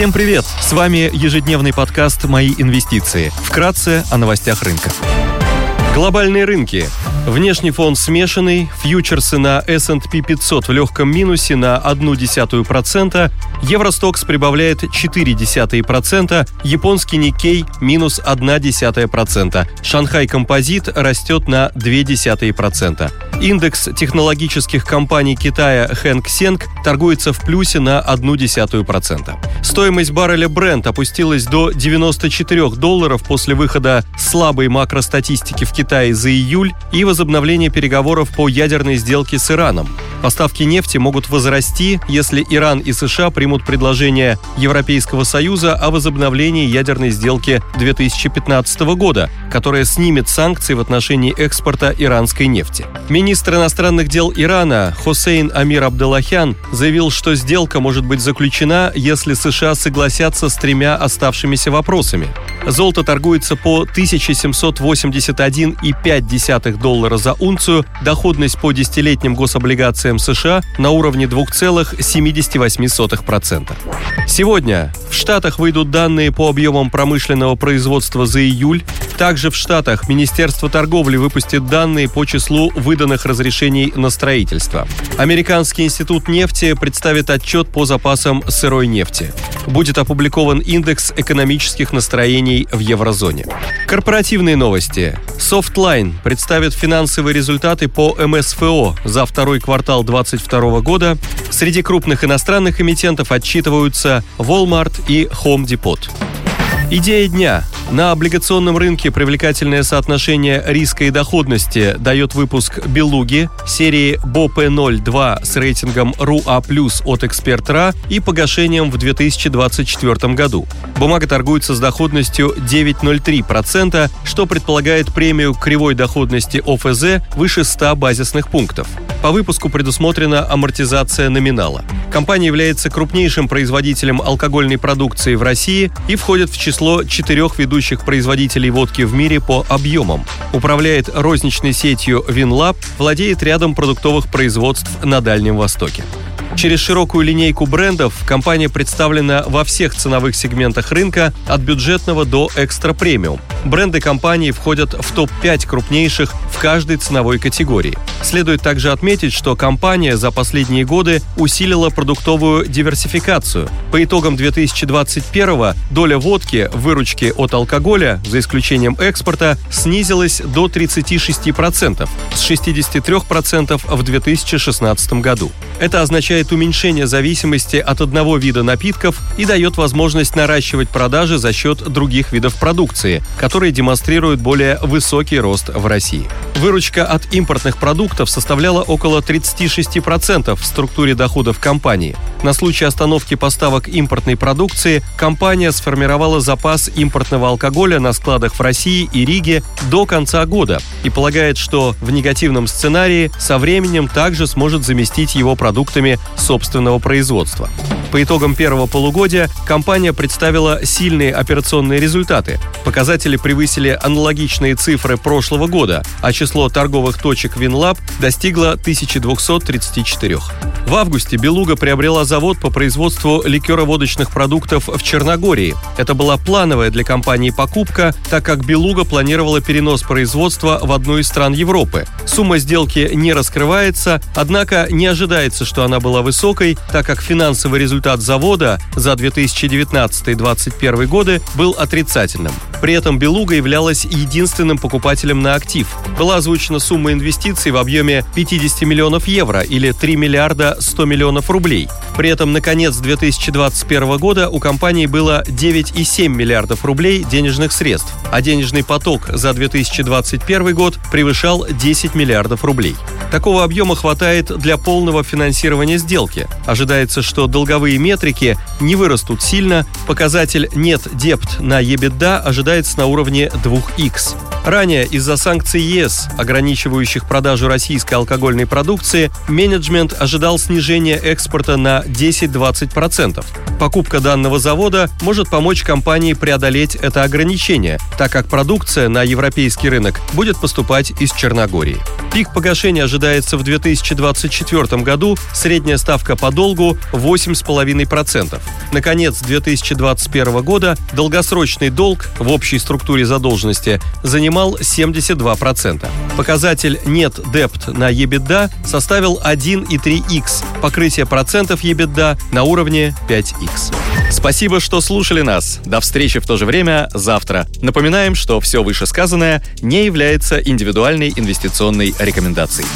Всем привет! С вами ежедневный подкаст «Мои инвестиции». Вкратце о новостях рынка. Глобальные рынки. Внешний фон смешанный, фьючерсы на S&P 500 в легком минусе на 0,1%, Евростокс прибавляет 0,4%, японский Никей минус 0,1%, Шанхай Композит растет на 0,2%. Индекс технологических компаний Китая Хэнк Сенг торгуется в плюсе на 0,1%. Стоимость барреля Brent опустилась до 94 долларов после выхода слабой макростатистики в Китае за июль и возобновления переговоров по ядерной сделке с Ираном. Поставки нефти могут возрасти, если Иран и США примут предложение Европейского Союза о возобновлении ядерной сделки 2015 года, которая снимет санкции в отношении экспорта иранской нефти. Министр иностранных дел Ирана Хусейн Амир Абдаллахян заявил, что сделка может быть заключена, если США согласятся с тремя оставшимися вопросами. Золото торгуется по 1781,5 доллара за унцию, доходность по десятилетним гособлигациям США на уровне 2,78%. Сегодня в Штатах выйдут данные по объемам промышленного производства за июль. Также в Штатах Министерство торговли выпустит данные по числу выданных разрешений на строительство. Американский институт нефти представит отчет по запасам сырой нефти. Будет опубликован индекс экономических настроений в еврозоне. Корпоративные новости. Softline представит финансовые результаты по МСФО за второй квартал 2022 года. Среди крупных иностранных эмитентов отчитываются Walmart и Home Depot. Идея дня. На облигационном рынке привлекательное соотношение риска и доходности дает выпуск «Белуги» серии БОП-02 с рейтингом РУА+, от «Эксперт.РА» и погашением в 2024 году. Бумага торгуется с доходностью 9,03%, что предполагает премию кривой доходности ОФЗ выше 100 базисных пунктов. По выпуску предусмотрена амортизация номинала. Компания является крупнейшим производителем алкогольной продукции в России и входит в число четырех ведущих производителей водки в мире по объемам. Управляет розничной сетью Винлаб, владеет рядом продуктовых производств на Дальнем Востоке. Через широкую линейку брендов компания представлена во всех ценовых сегментах рынка от бюджетного до экстра-премиум. Бренды компании входят в топ-5 крупнейших в каждой ценовой категории. Следует также отметить, что компания за последние годы усилила продуктовую диверсификацию. По итогам 2021 доля водки в выручке от алкоголя, за исключением экспорта, снизилась до 36%, с 63% в 2016 году. Это означает уменьшение зависимости от одного вида напитков и дает возможность наращивать продажи за счет других видов продукции, которые демонстрируют более высокий рост в России. Выручка от импортных продуктов составляла около 36% в структуре доходов компании. На случай остановки поставок импортной продукции компания сформировала запас импортного алкоголя на складах в России и Риге до конца года и полагает, что в негативном сценарии со временем также сможет заместить его продуктами собственного производства. По итогам первого полугодия компания представила сильные операционные результаты. Показатели превысили аналогичные цифры прошлого года, а число торговых точек Винлаб достигло 1234. В августе Белуга приобрела завод по производству ликероводочных продуктов в Черногории. Это была плановая для компании покупка, так как Белуга планировала перенос производства в одну из стран Европы. Сумма сделки не раскрывается, однако не ожидается, что она была высокой, так как финансовый результат завода за 2019-2021 годы был отрицательным. При этом Белуга являлась единственным покупателем на актив. Была озвучена сумма инвестиций в объеме 50 миллионов евро или 3 миллиарда 100 миллионов рублей. При этом на конец 2021 года у компании было 9,7 миллиардов рублей денежных средств, а денежный поток за 2021 год превышал 10 миллиардов рублей. Такого объема хватает для полного финансирования сделки. Ожидается, что долговые метрики не вырастут сильно, показатель нет депт на EBITDA ожидается на уровне 2х. Ранее из-за санкций ЕС, ограничивающих продажу российской алкогольной продукции, менеджмент ожидал снижения экспорта на 10-20%. Покупка данного завода может помочь компании преодолеть это ограничение, так как продукция на европейский рынок будет поступать из Черногории. Пик погашения ожидается в 2024 году, средняя ставка по долгу 8,5%. Наконец 2021 года долгосрочный долг в общей структуре задолженности занимал 72%. Показатель нет депт на EBITDA составил 1,3x, покрытие процентов EBITDA на уровне 5x. Спасибо, что слушали нас. До встречи в то же время завтра. Напоминаем, что все вышесказанное не является индивидуальной инвестиционной рекомендацией.